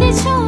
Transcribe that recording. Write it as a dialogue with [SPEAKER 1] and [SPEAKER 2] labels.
[SPEAKER 1] দিছো